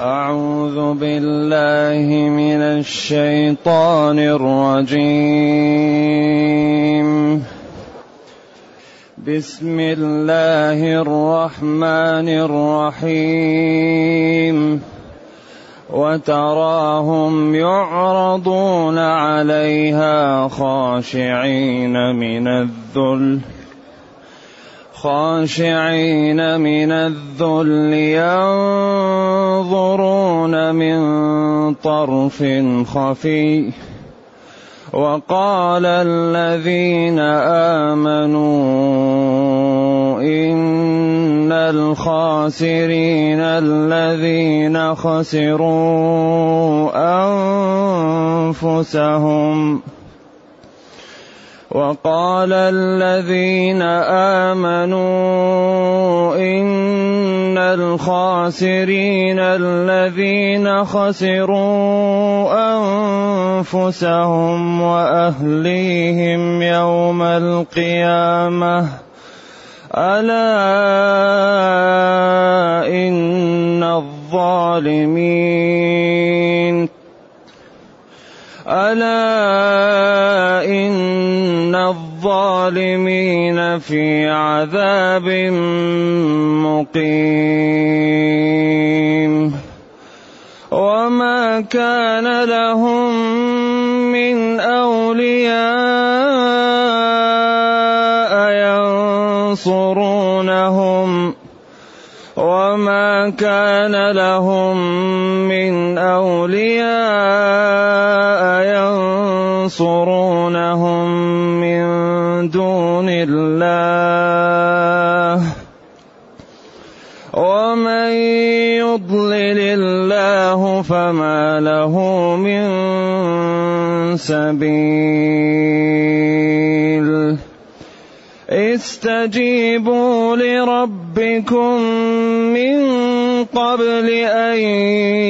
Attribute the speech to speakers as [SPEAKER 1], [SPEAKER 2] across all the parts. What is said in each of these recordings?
[SPEAKER 1] أعوذ بالله من الشيطان الرجيم. بسم الله الرحمن الرحيم. وتراهم يعرضون عليها خاشعين من الذل. خاشعين من الذل ينظرون من طرف خفي وقال الذين آمنوا إن الخاسرين الذين خسروا أنفسهم وقال الذين آمنوا إن الخاسرين الذين خسروا أنفسهم وأهليهم يوم القيامة ألا إن الظالمين ألا الظالمين في عذاب مقيم. وما كان لهم من أولياء ينصرونهم. وما كان لهم من أولياء ينصرونهم. فما له من سبيل. استجيبوا لربكم من قبل أن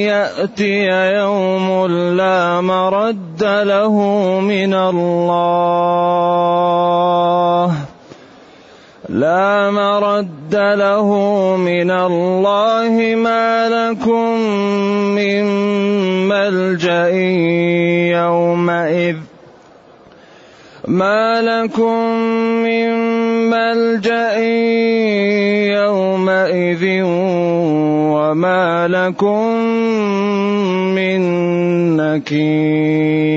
[SPEAKER 1] يأتي يوم لا مرد له من الله. لا مرد له من الله ما لكم من ملجأ يومئذ. ما لكم من ملجأ يومئذ وما لكم من نكير.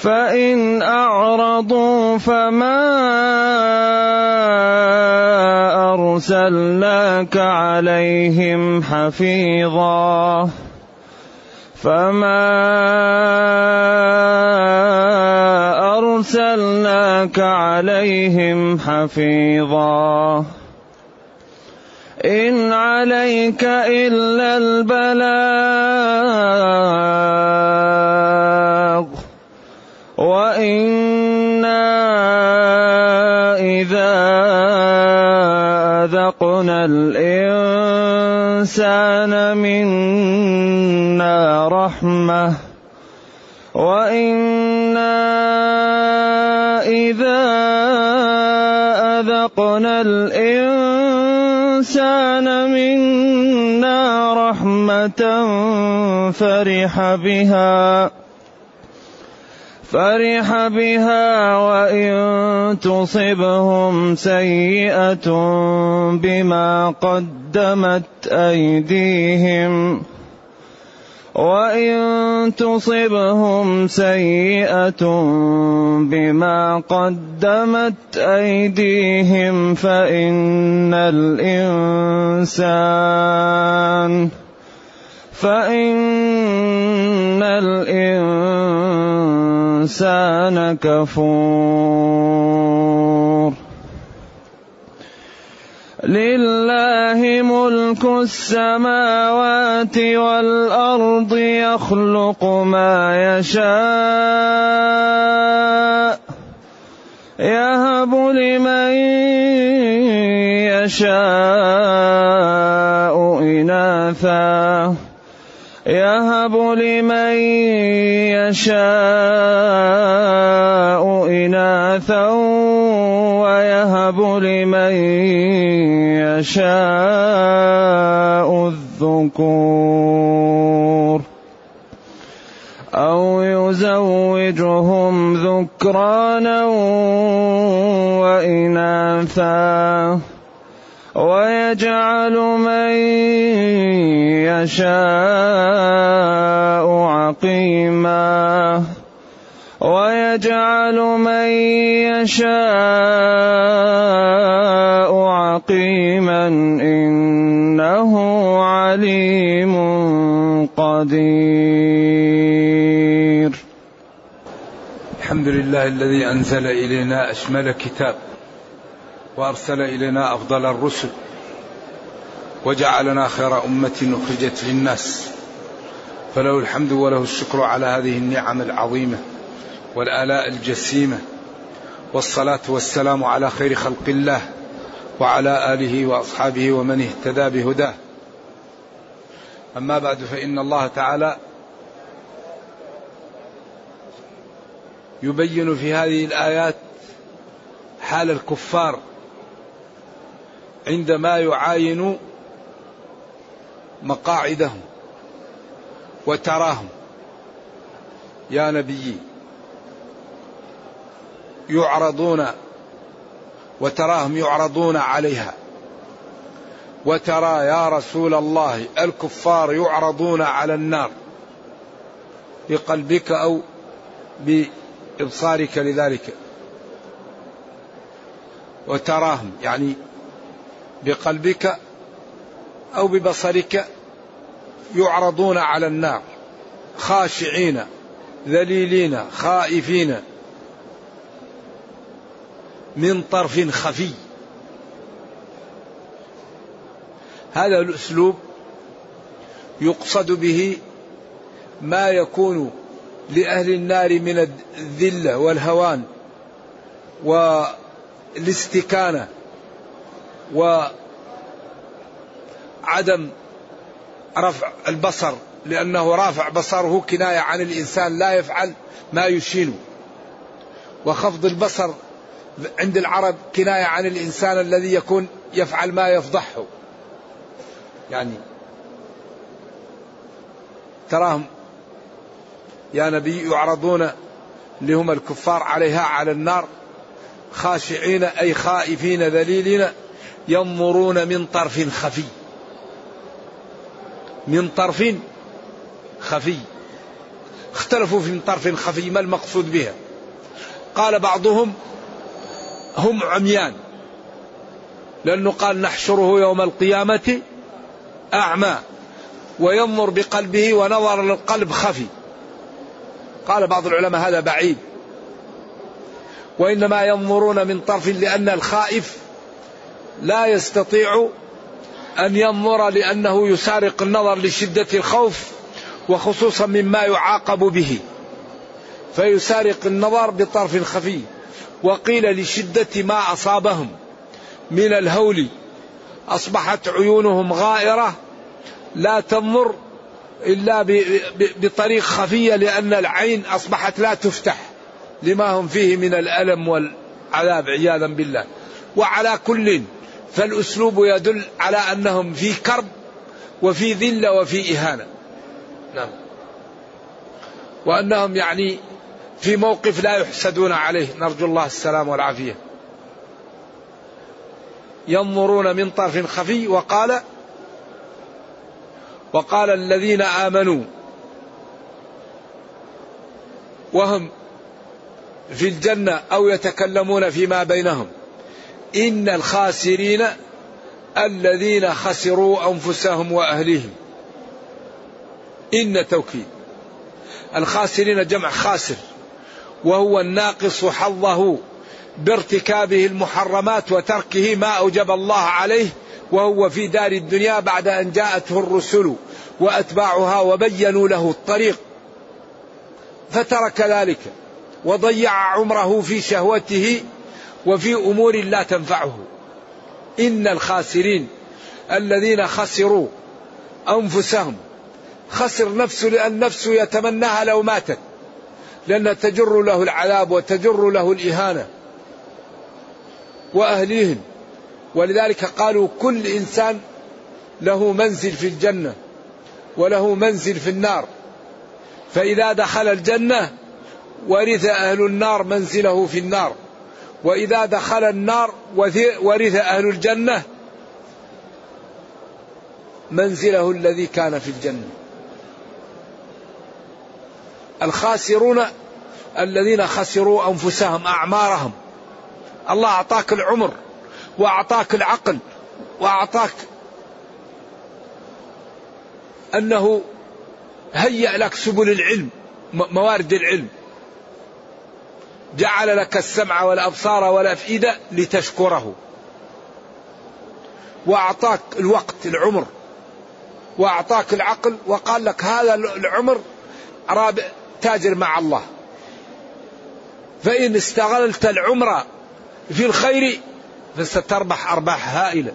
[SPEAKER 1] فإن أعرضوا فما أرسلناك عليهم حفيظا فما أرسلناك عليهم حفيظا إن عليك إلا البلاغ وأنا اذا اذقنا الانسان منا رحمه وأنا اذا اذقنا الانسان منا رحمه فرح بها فرح بها وإن تصبهم سيئة بما قدمت أيديهم. وإن تصبهم سيئة بما قدمت أيديهم فإن الإنسان فإن الإنسان كفور. لله ملك السماوات والأرض يخلق ما يشاء يهب لمن يشاء إناثا. يهب لمن يشاء إناثا ويهب لمن يشاء الذكور أو يزوجهم ذكرانا وإناثا ويجعل من يشاء عقيما. ويجعل من يشاء عقيما. إنه عليم قدير.
[SPEAKER 2] الحمد لله الذي أنزل إلينا أشمل كتاب. وأرسل إلينا أفضل الرسل وجعلنا خير أمة أخرجت للناس. فله الحمد وله الشكر على هذه النعم العظيمة والآلاء الجسيمة والصلاة والسلام على خير خلق الله وعلى آله وأصحابه ومن اهتدى بهداه. أما بعد فإن الله تعالى يبين في هذه الآيات حال الكفار عندما يعاين مقاعدهم وتراهم. يا نبيي يعرضون وتراهم يعرضون عليها. وترى يا رسول الله الكفار يعرضون على النار بقلبك أو بإبصارك لذلك. وتراهم يعني بقلبك أو ببصرك يعرضون على النار خاشعين ذليلين خائفين من طرف خفي. هذا الأسلوب يقصد به ما يكون لأهل النار من الذلة والهوان والاستكانة. وعدم رفع البصر لأنه رافع بصره كناية عن الإنسان لا يفعل ما يشينه وخفض البصر عند العرب كناية عن الإنسان الذي يكون يفعل ما يفضحه. يعني تراهم يا نبي يعرضون لهم الكفار عليها على النار خاشعين أي خائفين ذليلين ينظرون من طرف خفي. من طرف خفي. اختلفوا في من طرف خفي ما المقصود بها؟ قال بعضهم هم عميان لأنه قال نحشره يوم القيامة أعمى وينظر بقلبه ونظر للقلب خفي. قال بعض العلماء هذا بعيد. وإنما ينظرون من طرف لأن الخائف لا يستطيع أن ينظر لأنه يسارق النظر لشدة الخوف وخصوصا مما يعاقب به. فيسارق النظر بطرف خفي وقيل لشدة ما أصابهم من الهول. أصبحت عيونهم غائرة لا تنظر إلا بطريق خفية لأن العين أصبحت لا تفتح لما هم فيه من الألم والعذاب عياذا بالله. وعلى كل فالأسلوب يدل على أنهم في كرب وفي ذلة وفي إهانة. نعم. وأنهم يعني في موقف لا يحسدون عليه نرجو الله السلام والعافية. ينظرون من طرف خفي وقال وقال الذين آمنوا وهم في الجنة أو يتكلمون فيما بينهم. إن الخاسرين الذين خسروا أنفسهم وأهليهم. إن توكيد. الخاسرين جمع خاسر وهو الناقص حظه بارتكابه المحرمات وتركه ما أوجب الله عليه وهو في دار الدنيا بعد أن جاءته الرسل وأتباعها وبينوا له الطريق. فترك ذلك وضيع عمره في شهوته وفي أمور لا تنفعه. إن الخاسرين الذين خسروا أنفسهم خسر نفسه لأن نفسه يتمناها لو ماتت لأنها تجر له العذاب وتجر له الإهانة وأهليهم. ولذلك قالوا كل إنسان له منزل في الجنة وله منزل في النار. فإذا دخل الجنة ورث أهل النار منزله في النار. وإذا دخل النار ورث أهل الجنة منزله الذي كان في الجنة. الخاسرون الذين خسروا أنفسهم أعمارهم. الله أعطاك العمر وأعطاك العقل وأعطاك أنه هيأ لك سبل العلم موارد العلم. جعل لك السمع والأبصار والأفئدة لتشكره. وأعطاك الوقت العمر. وأعطاك العقل وقال لك هذا العمر رابع تاجر مع الله. فإن استغلت العمر في الخير فستربح أرباح هائلة.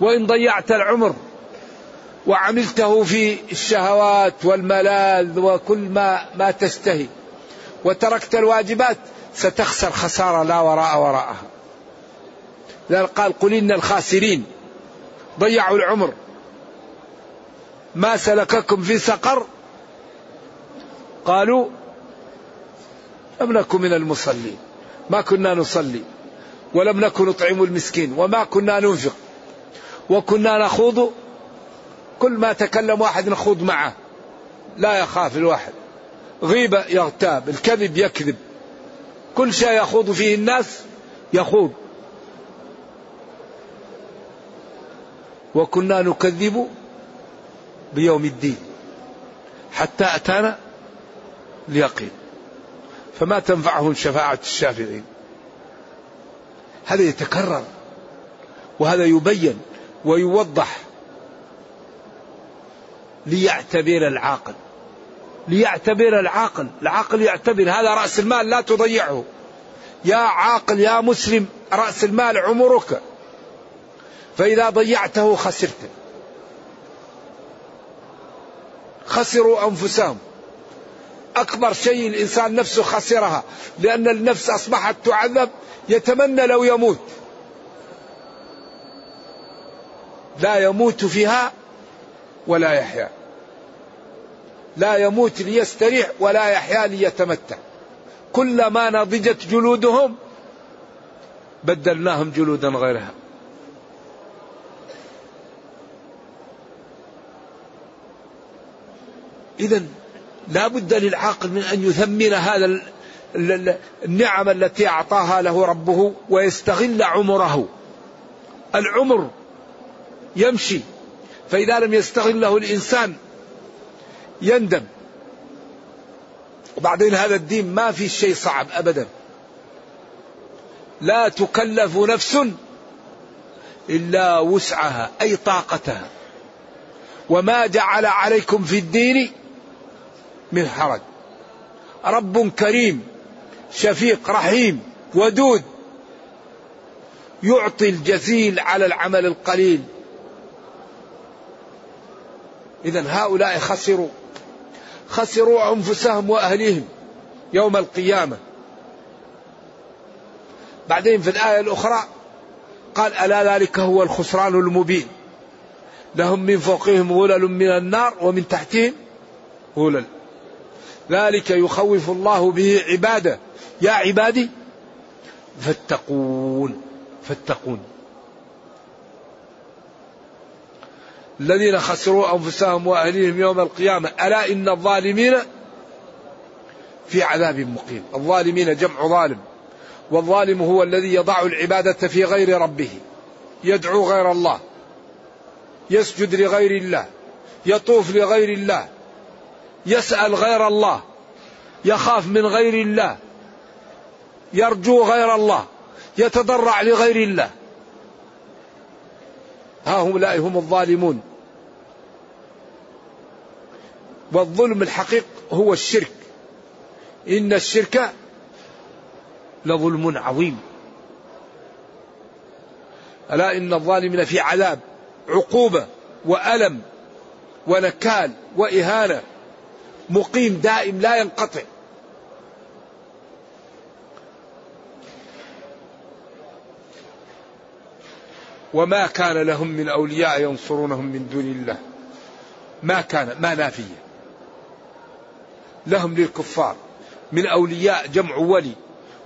[SPEAKER 2] وإن ضيعت العمر وعملته في الشهوات والملاذ وكل ما ما تشتهي وتركت الواجبات ستخسر خسارة لا وراء وراءها. لأن قال قل إن الخاسرين ضيعوا العمر. ما سلككم في سقر؟ قالوا لم نكن من المصلين. ما كنا نصلي ولم نكن نطعم المسكين وما كنا ننفق وكنا نخوض. كل ما تكلم واحد نخوض معه لا يخاف الواحد. غيبة يغتاب الكذب يكذب. كل شيء يخوض فيه الناس يخوض. وكنا نكذب بيوم الدين حتى أتانا اليقين. فما تنفعهم شفاعة الشافعين. هذا يتكرر وهذا يبين ويوضح ليعتبر العاقل. ليعتبر العاقل. العاقل يعتبر هذا رأس المال لا تضيعه. يا عاقل يا مسلم رأس المال عمرك. فإذا ضيعته خسرت خسروا أنفسهم. أكبر شيء الإنسان نفسه خسرها. لأن النفس أصبحت تعذب يتمنى لو يموت. لا يموت فيها ولا يحيا. لا يموت ليستريح ولا يحيا ليتمتع. كلما نضجت جلودهم بدلناهم جلودا غيرها. إذا لا بد للعاقل من أن يثمن هذا النعم التي أعطاها له ربه ويستغل عمره. العمر يمشي فإذا لم يستغله الإنسان يندم. وبعدين هذا الدين ما في شيء صعب أبدا. لا تكلف نفس إلا وسعها أي طاقتها. وما جعل عليكم في الدين من حرج. رب كريم شفيق رحيم ودود يعطي الجزيل على العمل القليل. اذا هؤلاء خسروا. خسروا أنفسهم وأهليهم يوم القيامة. بعدين في الآية الأخرى قال ألا ذلك هو الخسران المبين. لهم من فوقهم غلل من النار ومن تحتهم غلل. ذلك يخوف الله به عباده. يا عبادي فاتقون فاتقون. الذين خسروا أنفسهم وأهليهم يوم القيامة. ألا إن الظالمين في عذاب مقيم. الظالمين جمع ظالم. والظالم هو الذي يضع العبادة في غير ربه. يدعو غير الله. يسجد لغير الله. يطوف لغير الله. يسأل غير الله. يخاف من غير الله. يرجو غير الله. يتضرع لغير الله. هؤلاء هم الظالمون. والظلم الحقيق هو الشرك. إن الشرك لظلم عظيم. ألا إن الظالمين في عذاب عقوبة وألم ونكال وإهانة. مقيم دائم لا ينقطع. وما كان لهم من أولياء ينصرونهم من دون الله. ما كان ما نافية لهم للكفار. من أولياء جمع ولي.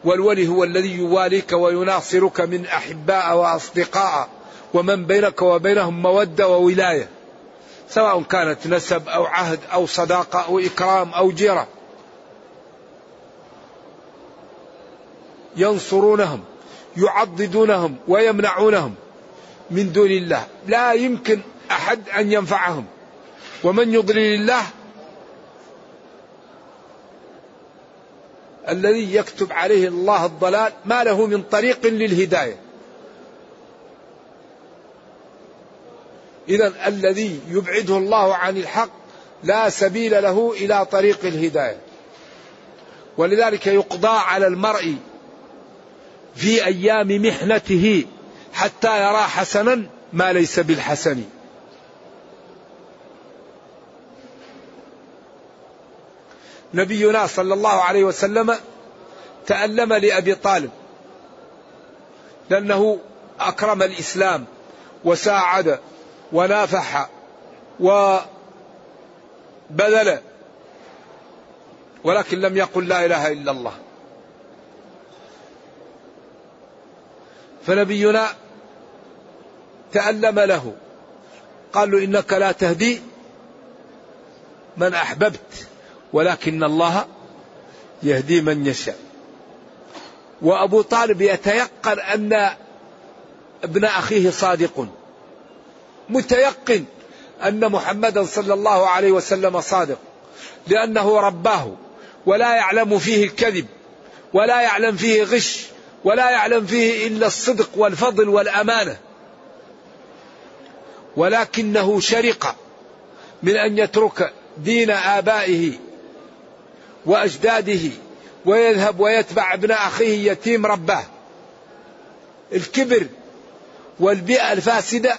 [SPEAKER 2] والولي هو الذي يواليك ويناصرك من أحباء وأصدقاء ومن بينك وبينهم مودة وولاية. سواء كانت نسب أو عهد أو صداقة أو إكرام أو جيرة. ينصرونهم يعضدونهم ويمنعونهم. من دون الله. لا يمكن أحد أن ينفعهم. ومن يضلل الله الذي يكتب عليه الله الضلال ما له من طريق للهداية. اذا الذي يبعده الله عن الحق لا سبيل له إلى طريق الهداية. ولذلك يقضى على المرء في أيام محنته حتى يرى حسنا ما ليس بالحسن. نبينا صلى الله عليه وسلم تألم لأبي طالب لأنه أكرم الإسلام وساعد ونافح وبذل ولكن لم يقل لا إله إلا الله. فنبينا تألم له. قال له إنك لا تهدي من أحببت ولكن الله يهدي من يشاء. وأبو طالب يتيقن أن ابن أخيه صادق متيقن أن محمدا صلى الله عليه وسلم صادق لأنه رباه ولا يعلم فيه الكذب ولا يعلم فيه غش ولا يعلم فيه إلا الصدق والفضل والأمانة. ولكنه شرق من أن يترك دين آبائه وأجداده ويذهب ويتبع ابن أخيه يتيم رباه الكبر والبيئة الفاسدة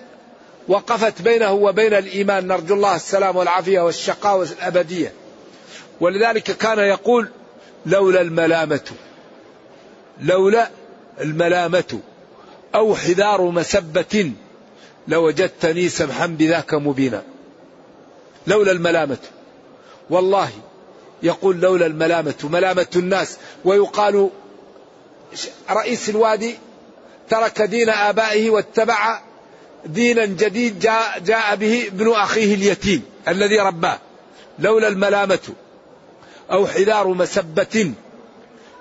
[SPEAKER 2] وقفت بينه وبين الإيمان. نرجو الله السلام والعافية والشقاوة الأبدية ولذلك كان يقول لولا الملامة لولا الملامة أو حذار مسبة لوجدتني سمحا بذاك مبينا. لولا الملامة. والله يقول لولا الملامة ملامة الناس. ويقال رئيس الوادي ترك دين آبائه واتبع دينا جديد جاء, جاء به ابن أخيه اليتيم الذي رباه. لولا الملامة أو حذار مسبة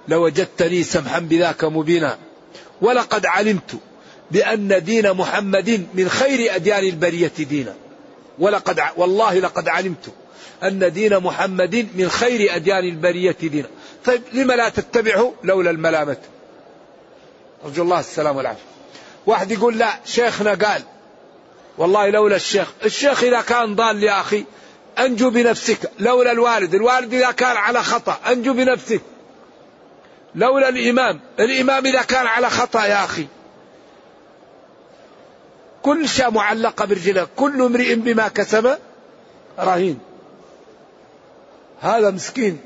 [SPEAKER 2] لوجدتني سمحا بذاك مبينا. ولقد علمت بأن دين محمد من خير أديان البرية دينا. ولقد والله لقد علمت أن دين محمد من خير أديان البرية دينا. طيب لما لا تتبعه لولا الملامة؟ أرجو الله السلام والعافية. واحد يقول لا شيخنا قال والله لولا الشيخ الشيخ إذا كان ضال يا أخي أنجو بنفسك لولا الوالد الوالد إذا كان على خطأ أنجو بنفسك. لولا الإمام الإمام إذا كان على خطأ يا أخي. كل شيء معلقة برجله كل امرئ بما كسب رهين. هذا مسكين.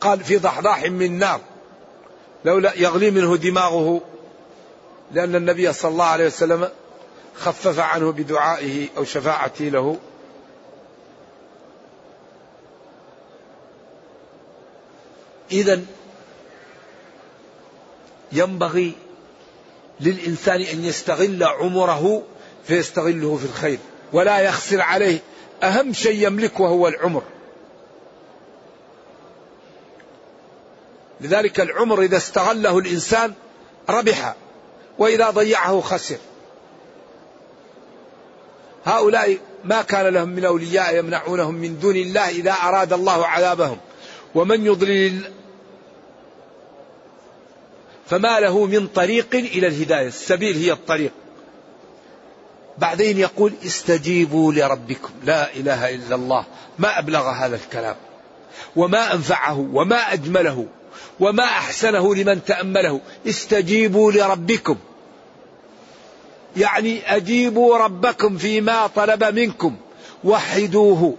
[SPEAKER 2] قال في ضحضاح من نار. لولا يغلي منه دماغه. لأن النبي صلى الله عليه وسلم خفف عنه بدعائه أو شفاعته له. إذا ينبغي للإنسان أن يستغل عمره فيستغله في الخير ولا يخسر عليه. أهم شيء يملكه هو العمر. لذلك العمر إذا استغله الإنسان ربح وإذا ضيعه خسر. هؤلاء ما كان لهم من أولياء يمنعونهم من دون الله إذا أراد الله عذابهم. ومن يضلل فما له من طريق إلى الهداية السبيل هي الطريق. بعدين يقول استجيبوا لربكم لا إله إلا الله ما أبلغ هذا الكلام وما أنفعه وما أجمله وما أحسنه لمن تأمله. استجيبوا لربكم. يعني أجيبوا ربكم فيما طلب منكم وحدوه.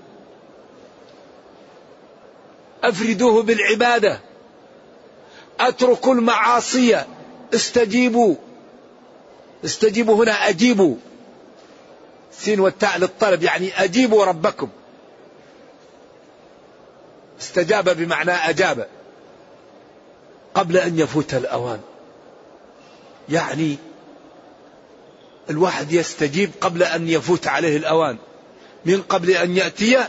[SPEAKER 2] أفردوه بالعبادة. اتركوا المعاصي. استجيبوا. استجيبوا هنا أجيبوا. سين والتاء للطلب يعني أجيبوا ربكم. استجاب بمعنى أجاب. قبل أن يفوت الأوان. يعني الواحد يستجيب قبل أن يفوت عليه الأوان. من قبل أن يأتي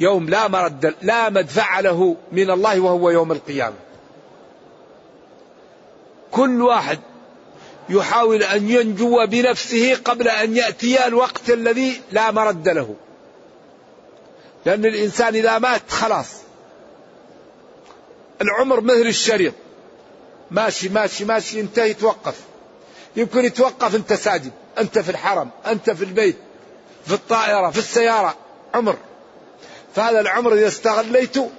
[SPEAKER 2] يوم لا مرد لا مدفع له من الله وهو يوم القيامة. كل واحد يحاول أن ينجو بنفسه قبل أن يأتي الوقت الذي لا مرد له. لأن الإنسان إذا مات خلاص. العمر مثل الشريط. ماشي ماشي ماشي ينتهي يتوقف يمكن يتوقف أنت ساجد أنت في الحرم أنت في البيت في الطائرة في السيارة عمر. فهذا العمر إذا استغليته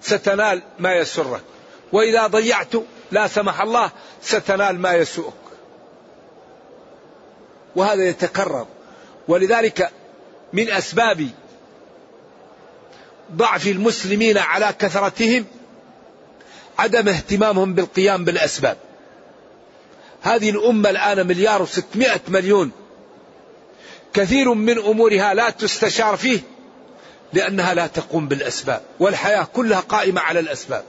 [SPEAKER 2] ستنال ما يسرك. وإذا ضيعت لا سمح الله ستنال ما يسوءك. وهذا يتكرر. ولذلك من أسباب ضعف المسلمين على كثرتهم عدم اهتمامهم بالقيام بالأسباب. هذه الأمة الآن مليار وستمائة مليون كثير من أمورها لا تستشار فيه لأنها لا تقوم بالأسباب والحياة كلها قائمة على الأسباب.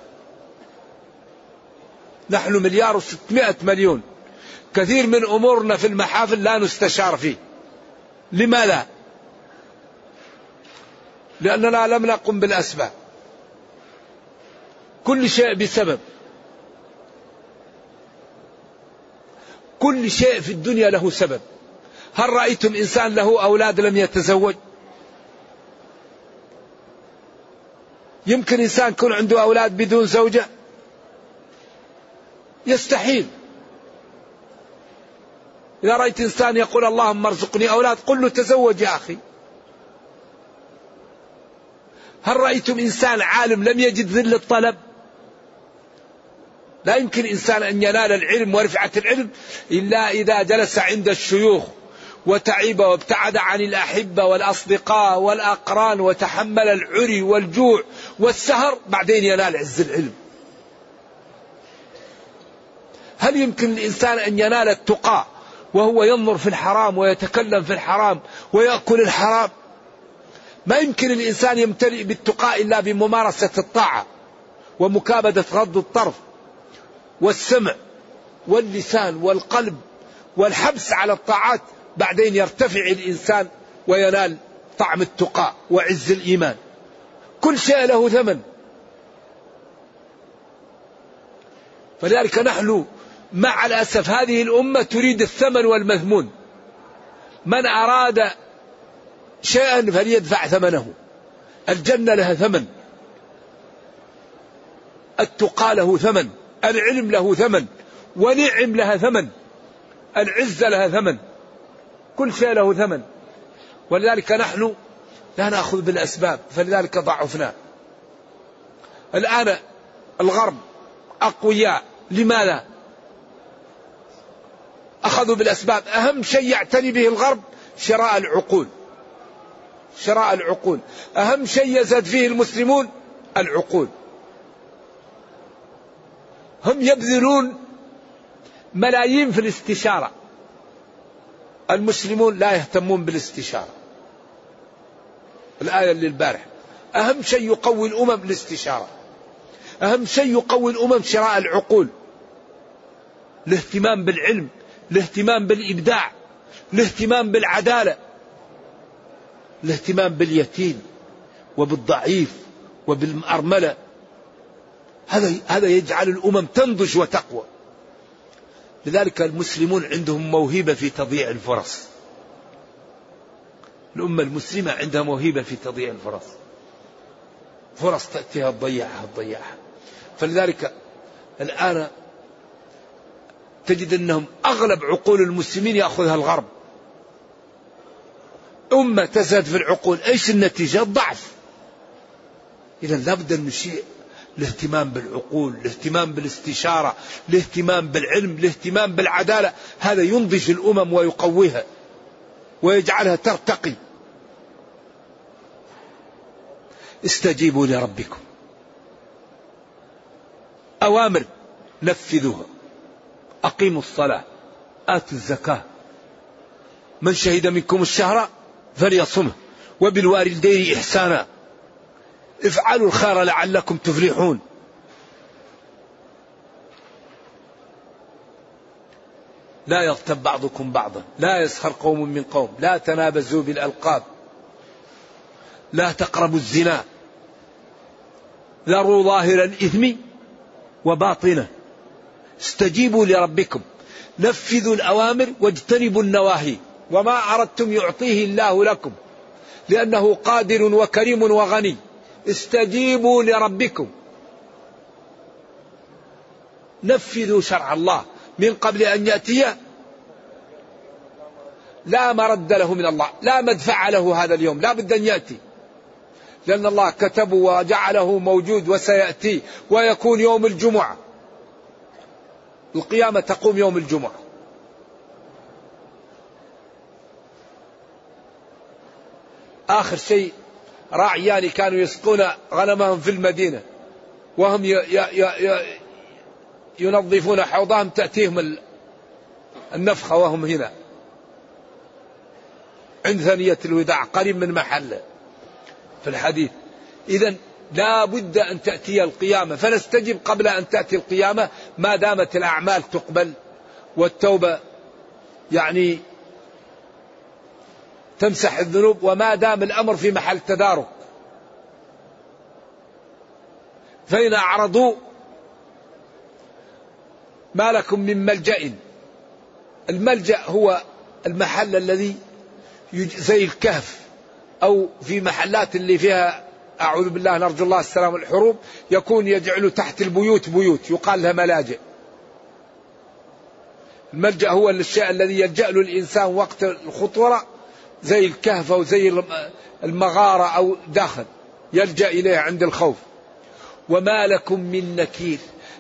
[SPEAKER 2] نحن مليار وستمائة مليون. كثير من أمورنا في المحافل لا نستشار فيه. لماذا لأننا لم نقم بالأسباب. كل شيء بسبب. كل شيء في الدنيا له سبب. هل رأيتم إنسان له أولاد لم يتزوج؟ يمكن إنسان يكون عنده أولاد بدون زوجة؟ يستحيل. إذا رأيت إنسان يقول اللهم ارزقني أولاد قل له تزوج يا أخي. هل رأيتم إنسان عالم لم يجد ذل الطلب؟ لا يمكن إنسان أن ينال العلم ورفعة العلم إلا إذا جلس عند الشيوخ. وتعب وابتعد عن الأحبة والأصدقاء والأقران وتحمل العري والجوع والسهر. بعدين ينال عز العلم. هل يمكن الإنسان أن ينال التقى وهو ينظر في الحرام ويتكلم في الحرام ويأكل الحرام؟ ما يمكن الإنسان يمتلئ بالتقاء إلا بممارسة الطاعة ومكابدة غض الطرف والسمع واللسان والقلب والحبس على الطاعات. بعدين يرتفع الإنسان وينال طعم التقاء وعز الإيمان. كل شيء له ثمن. فلذلك نحن مع الأسف هذه الأمة تريد الثمن والمذمون. من أراد شيئا فليدفع ثمنه. الجنة لها ثمن. التقى له ثمن. العلم له ثمن. ونعم لها ثمن. العزة لها ثمن. كل شيء له ثمن. ولذلك نحن لا نأخذ بالأسباب فلذلك ضعفنا. الآن الغرب أقوياء لماذا؟ أخذوا بالأسباب. أهم شيء يعتني به الغرب شراء العقول. شراء العقول. أهم شيء يزد فيه المسلمون العقول. هم يبذلون ملايين في الاستشارة. المسلمون لا يهتمون بالاستشارة. الآية اللي البارح. أهم شيء يقوي الأمم الاستشارة. أهم شيء يقوي الأمم شراء العقول. الاهتمام بالعلم الاهتمام بالإبداع الاهتمام بالعدالة الاهتمام باليتيم وبالضعيف وبالأرملة هذا هذا يجعل الأمم تنضج وتقوى. لذلك المسلمون عندهم موهبة في تضييع الفرص. الأمة المسلمة عندها موهبة في تضييع الفرص. فرص تأتيها تضيعها تضيعها. فلذلك الآن تجد أنهم أغلب عقول المسلمين يأخذها الغرب. أمة تزهد في العقول إيش النتيجة؟ الضعف. إذا لابد أن نشيء الاهتمام بالعقول الاهتمام بالاستشارة الاهتمام بالعلم الاهتمام بالعدالة هذا ينضج الأمم ويقويها ويجعلها ترتقي. استجيبوا لربكم. أوامر نفذوها. أقيموا الصلاة آتوا الزكاة. من شهد منكم الشهر فليصمه وبالوالدين إحسانا. افعلوا الخير لعلكم تفلحون. لا يغتب بعضكم بعضا. لا يسخر قوم من قوم. لا تنابزوا بالألقاب. لا تقربوا الزنا. ذروا ظاهر الإثم وباطنه. استجيبوا لربكم. نفذوا الأوامر واجتنبوا النواهي. وما أردتم يعطيه الله لكم. لأنه قادر وكريم وغني. استجيبوا لربكم. نفذوا شرع الله. من قبل أن يأتي لا مرد له من الله. لا مدفع له هذا اليوم. لا بد أن يأتي. لأن الله كتبه وجعله موجود وسيأتي. ويكون يوم الجمعة. القيامة تقوم يوم الجمعة. آخر شيء راعيان كانوا يسقون غنمهم في المدينة وهم ي ي ي ينظفون حوضهم تأتيهم النفخة وهم هنا. عند ثنية الوداع قريب من محله. في الحديث إذا لا بد أن تأتي القيامة فنستجب قبل أن تأتي القيامة ما دامت الأعمال تقبل والتوبة يعني تمسح الذنوب وما دام الأمر في محل تدارك. فإن أعرضوا ما لكم من ملجأ. الملجأ هو المحل الذي زي الكهف أو في محلات اللي فيها أعوذ بالله نرجو الله السلام الحروب يكون يجعل تحت البيوت بيوت يقال لها ملاجئ. الملجأ هو الشيء الذي يلجأ له الإنسان وقت الخطورة زي الكهف أو زي المغارة أو داخل يلجأ إليه عند الخوف. وما لكم من نكير.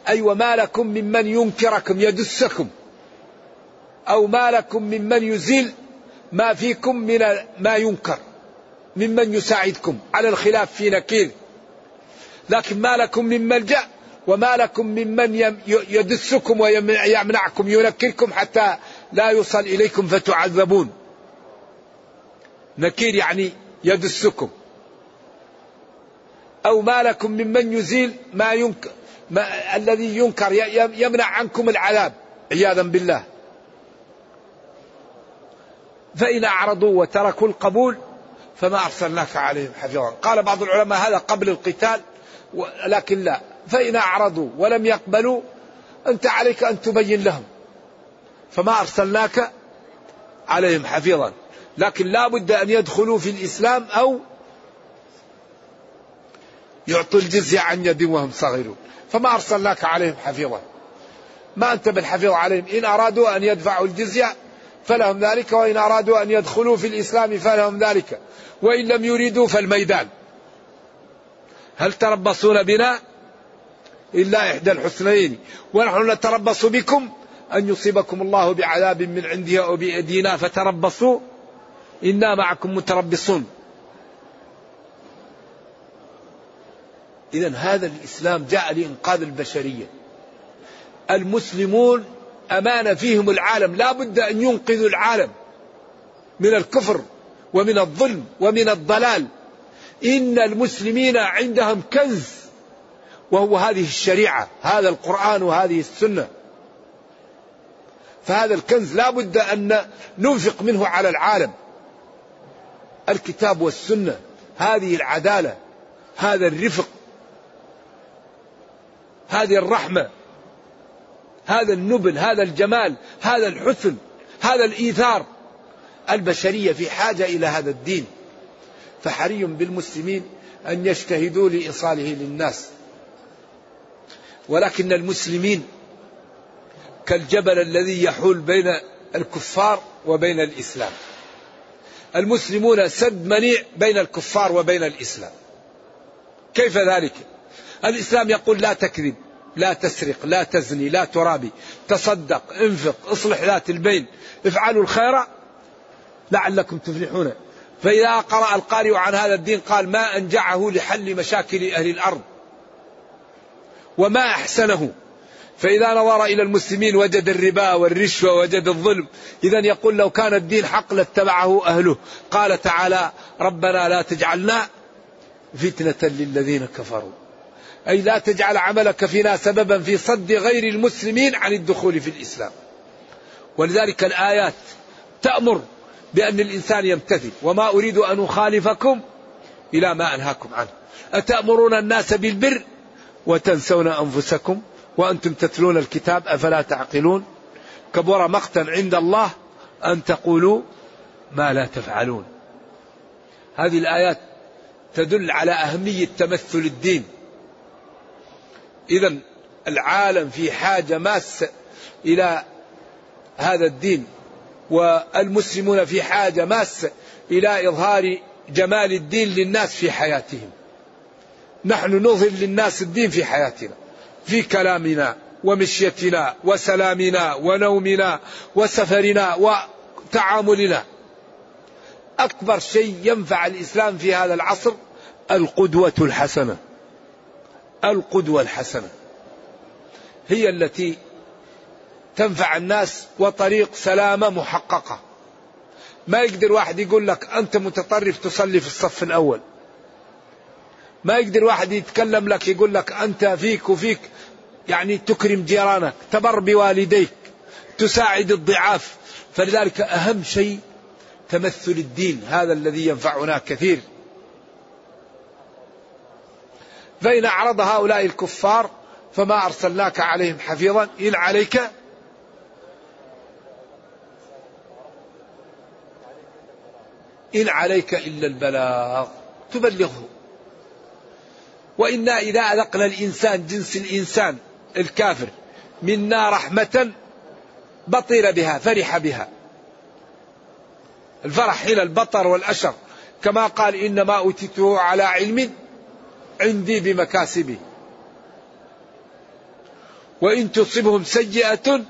[SPEAKER 2] أي وما لكم ممن ينكركم يدسكم. أو ما لكم ممن يزيل ما فيكم من ما ينكر. ممن يساعدكم. على الخلاف في نكير. لكن ما لكم من ملجأ وما لكم ممن يدسكم ويمنعكم ينكركم حتى لا يوصل إليكم فتعذبون. نكير يعني يدسكم. أو ما لكم ممن يزيل ما ينكر ما الذي ينكر يمنع عنكم العذاب عياذا بالله. فإن أعرضوا وتركوا القبول فما أرسلناك عليهم حفيظا. قال بعض العلماء هذا قبل القتال لكن لا. فإن أعرضوا ولم يقبلوا أنت عليك أن تبين لهم. فما أرسلناك عليهم حفيظا. لكن لا بد أن يدخلوا في الإسلام أو يعطوا الجزية عن يد وهم صغيرون. فما أرسلناك عليهم حفيظا. ما أنت بالحفيظ عليهم. إن أرادوا أن يدفعوا الجزية فلهم ذلك وإن أرادوا أن يدخلوا في الإسلام فلهم ذلك. وإن لم يريدوا فالميدان. هل تربصون بنا؟ إلا إحدى الحسنين ونحن نتربص بكم أن يصيبكم الله بعذاب من عنده أو بأيدينا فتربصوا. إنا معكم متربصون. إذا هذا الإسلام جاء لإنقاذ البشرية. المسلمون أمانة فيهم العالم. لا بد أن ينقذوا العالم من الكفر ومن الظلم ومن الضلال. إن المسلمين عندهم كنز وهو هذه الشريعة هذا القرآن وهذه السنة. فهذا الكنز لا بد أن ننفق منه على العالم. الكتاب والسنة هذه العدالة هذا الرفق هذه الرحمة هذا النبل هذا الجمال هذا الحسن هذا الإيثار. البشرية في حاجة إلى هذا الدين. فحري بالمسلمين أن يجتهدوا لإيصاله للناس. ولكن المسلمين كالجبل الذي يحول بين الكفار وبين الإسلام. المسلمون سد منيع بين الكفار وبين الإسلام. كيف ذلك؟ الإسلام يقول لا تكذب لا تسرق لا تزني لا ترابي تصدق انفق اصلح ذات البين افعلوا الخير لعلكم تفلحون. فإذا قرأ القارئ عن هذا الدين قال ما أنجعه لحل مشاكل أهل الأرض وما أحسنه. فإذا نظر إلى المسلمين وجد الربا والرشوة وجد الظلم. إذا يقول لو كان الدين حق لاتبعه أهله. قال تعالى ربنا لا تجعلنا فتنة للذين كفروا. أي لا تجعل عملك فينا سببا في صد غير المسلمين عن الدخول في الإسلام. ولذلك الآيات تأمر بأن الإنسان يمتثل. وما أريد أن أخالفكم إلى ما أنهاكم عنه. أتأمرون الناس بالبر وتنسون أنفسكم وأنتم تتلون الكتاب أفلا تعقلون؟ كبر مقتا عند الله أن تقولوا ما لا تفعلون. هذه الآيات تدل على أهمية تمثل الدين. إذا العالم في حاجة ماسة إلى هذا الدين والمسلمون في حاجة ماسة إلى إظهار جمال الدين للناس في حياتهم. نحن نظهر للناس الدين في حياتنا. في كلامنا ومشيتنا وسلامنا ونومنا وسفرنا وتعاملنا. أكبر شيء ينفع الإسلام في هذا العصر القدوة الحسنة. القدوة الحسنة هي التي تنفع الناس وطريق سلامة محققة. ما يقدر واحد يقول لك أنت متطرف تصلي في الصف الأول. ما يقدر واحد يتكلم لك يقول لك أنت فيك وفيك يعني تكرم جيرانك تبر بوالديك تساعد الضعاف. فلذلك أهم شيء تمثل الدين هذا الذي ينفعنا كثير. فإن أعرض هؤلاء الكفار فما أرسلناك عليهم حفيظا إن عليك. إن عليك إلا البلاغ تبلغه وإنا إذا أذقنا الإنسان جنس الإنسان الكافر منا رحمة بطر بها فرح بها. الفرح حين البطر والأشر. كما قال إنما أوتيته على علم عندي بمكاسبه وإن تصبهم سيئة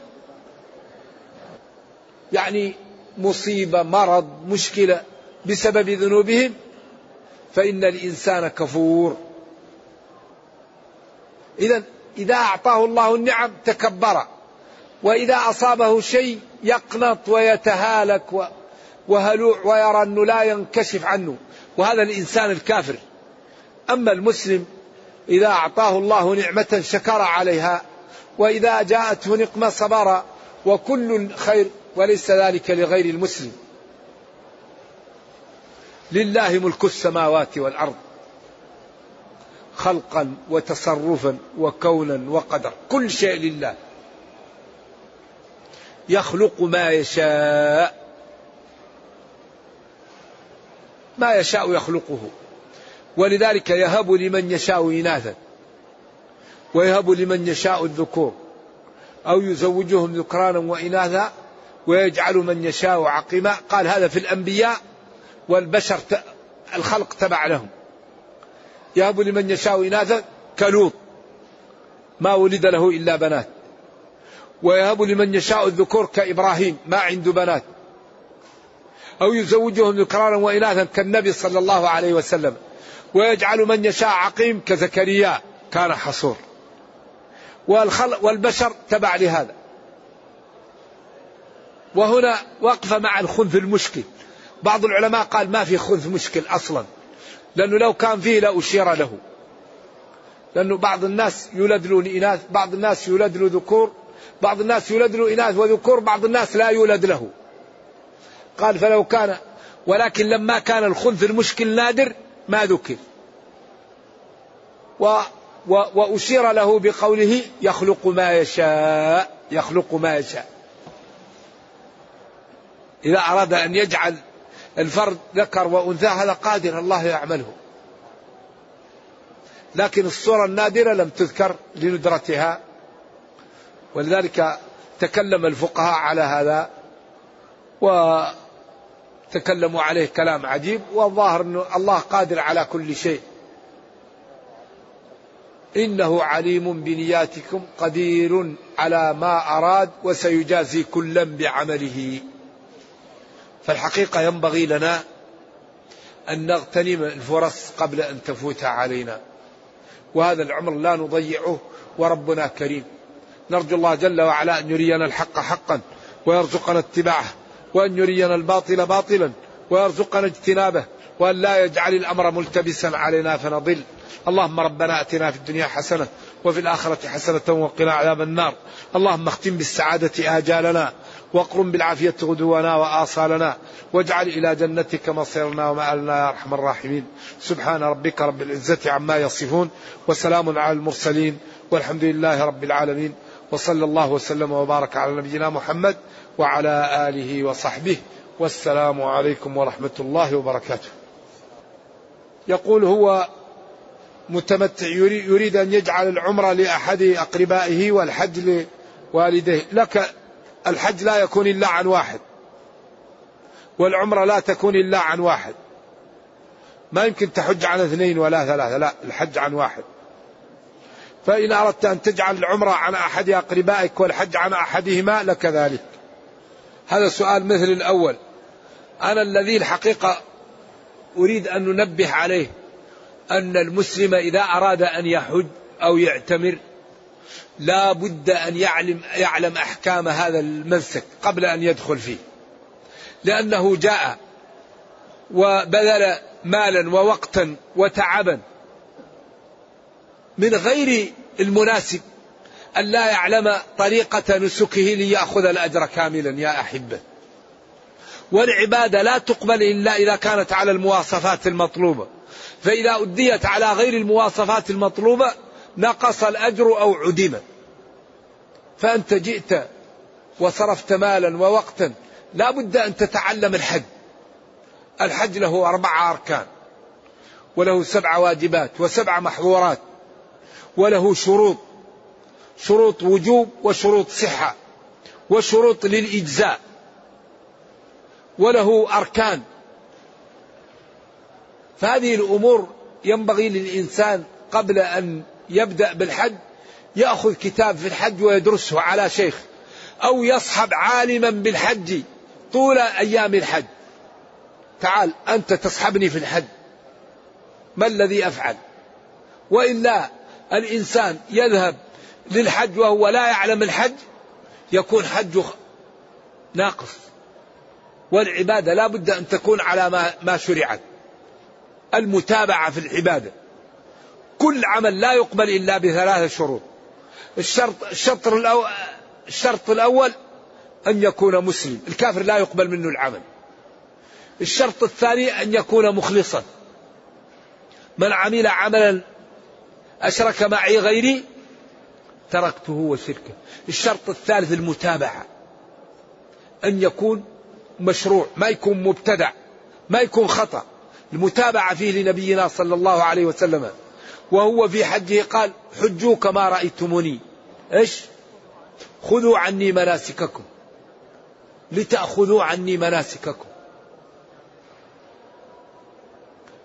[SPEAKER 2] يعني مصيبة مرض مشكلة بسبب ذنوبهم فإن الإنسان كفور. إذا إذا أعطاه الله النعم تكبر وإذا أصابه شيء يقنط ويتهالك وهلوع ويرى أنه لا ينكشف عنه وهذا الإنسان الكافر. أما المسلم إذا أعطاه الله نعمة شكر عليها وإذا جاءته نقمة صبر وكل خير وليس ذلك لغير المسلم. لله ملك السماوات والأرض. خلقا وتصرفا وكونا وقدر كل شيء لله. يخلق ما يشاء. ما يشاء يخلقه. ولذلك يهب لمن يشاء إناثا. ويهب لمن يشاء الذكور. أو يزوجهم ذكرانا وإناثا. ويجعل من يشاء عقيما. قال هذا في الأنبياء. والبشر الخلق تبع لهم. يهب لمن يشاء إناثا كلوط. ما ولد له إلا بنات. ويهب لمن يشاء الذكور كإبراهيم ما عنده بنات. أو يزوجهم ذكرانا وإناثا كالنبي صلى الله عليه وسلم. ويجعل من يشاء عقيم كزكريا كان حصور. والبشر تبع لهذا. وهنا وقف مع الخنث المشكل. بعض العلماء قال ما في خنث مشكل أصلا. لأنه لو كان فيه لأشير له. لأنه بعض الناس يولد له إناث بعض الناس يولد له ذكور بعض الناس يولد له إناث وذكور بعض الناس لا يولد له. قال فلو كان ولكن لما كان الخنث المشكل نادر ما ذكر. و و وأشير له بقوله يخلق ما يشاء يخلق ما يشاء. إذا أراد أن يجعل الفرد ذكر وأنثى هذا قادر الله يعمله. لكن الصورة النادرة لم تذكر لندرتها. ولذلك تكلم الفقهاء على هذا وتكلموا عليه كلام عجيب والظاهر أن الله قادر على كل شيء. إنه عليم بنياتكم قدير على ما أراد وسيجازي كلا بعمله. فالحقيقة ينبغي لنا أن نغتنم الفرص قبل أن تفوت علينا. وهذا العمر لا نضيعه وربنا كريم. نرجو الله جل وعلا أن يرينا الحق حقا ويرزقنا اتباعه وأن يرينا الباطل باطلا ويرزقنا اجتنابه وأن لا يجعل الأمر ملتبسا علينا فنضل. اللهم ربنا أتنا في الدنيا حسنة وفي الآخرة حسنة وقنا عذاب النار. اللهم اختم بالسعادة آجالنا. واقرم بالعافية غدونا وآصالنا. واجعل إلى جنتك مصيرنا ومآلنا يا أرحم الراحمين. سبحان ربك رب العزة عما يصفون وسلام على المرسلين والحمد لله رب العالمين. وصلى الله وسلم وبارك على نبينا محمد وعلى آله وصحبه. والسلام عليكم ورحمة الله وبركاته. يقول هو متمتع يريد أن يجعل العمرة لأحد أقربائه والحج لوالديه. لك الحج لا يكون إلا عن واحد. والعمرة لا تكون إلا عن واحد. ما يمكن تحج عن اثنين ولا ثلاثة لا الحج عن واحد. فإن أردت أن تجعل العمرة عن أحد أقربائك والحج عن أحدهما لك ذلك هذا سؤال مثل الأول. أنا الذي الحقيقة أريد أن ننبه عليه أن المسلم إذا أراد أن يحج أو يعتمر لا بد أن يعلم, يعلم أحكام هذا المنسك قبل أن يدخل فيه. لأنه جاء وبذل مالا ووقتا وتعبا من غير المناسب أن لا يعلم طريقة نسكه ليأخذ الأجر كاملا يا أحبة. والعبادة لا تقبل إلا إذا كانت على المواصفات المطلوبة. فإذا أديت على غير المواصفات المطلوبة نقص الأجر أو عدم. فأنت جئت وصرفت مالا ووقتا لا بد أن تتعلم الحج. الحج له أربع أركان وله سبع واجبات وسبع محظورات وله شروط شروط وجوب وشروط صحة وشروط للإجزاء. وله أركان. فهذه الأمور ينبغي للإنسان قبل أن يبدأ بالحج يأخذ كتاب في الحج ويدرسه على شيخ أو يصحب عالما بالحج طول أيام الحج. تعال أنت تصحبني في الحج. ما الذي أفعل؟ وإلا الإنسان يذهب للحج وهو لا يعلم الحج يكون حجه ناقص. والعبادة لا بد أن تكون على ما, ما شرعت. المتابعة في العبادة. كل عمل لا يقبل إلا بثلاثة شروط. الشرط الشرط الأول, الشرط الأول أن يكون مسلم. الكافر لا يقبل منه العمل. الشرط الثاني أن يكون مخلصا. من عمل عملا أشرك معي غيري تركته وشركه. الشرط الثالث المتابعة. أن يكون مشروع ما يكون مبتدع ما يكون خطأ. المتابعة فيه لنبينا صلى الله عليه وسلم. وهو في حجه قال حجوا كما رأيتموني. إيش؟ خذوا عني مناسككم. لتأخذوا عني مناسككم.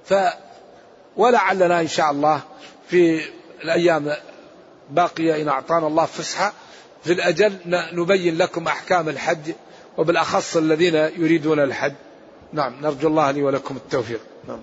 [SPEAKER 2] ف ولعلنا إن شاء الله في الأيام باقية إن أعطانا الله فسحة. في الأجل نبين لكم أحكام الحج وبالأخص الذين يريدون الحج. نعم نرجو الله لي ولكم التوفيق. نعم.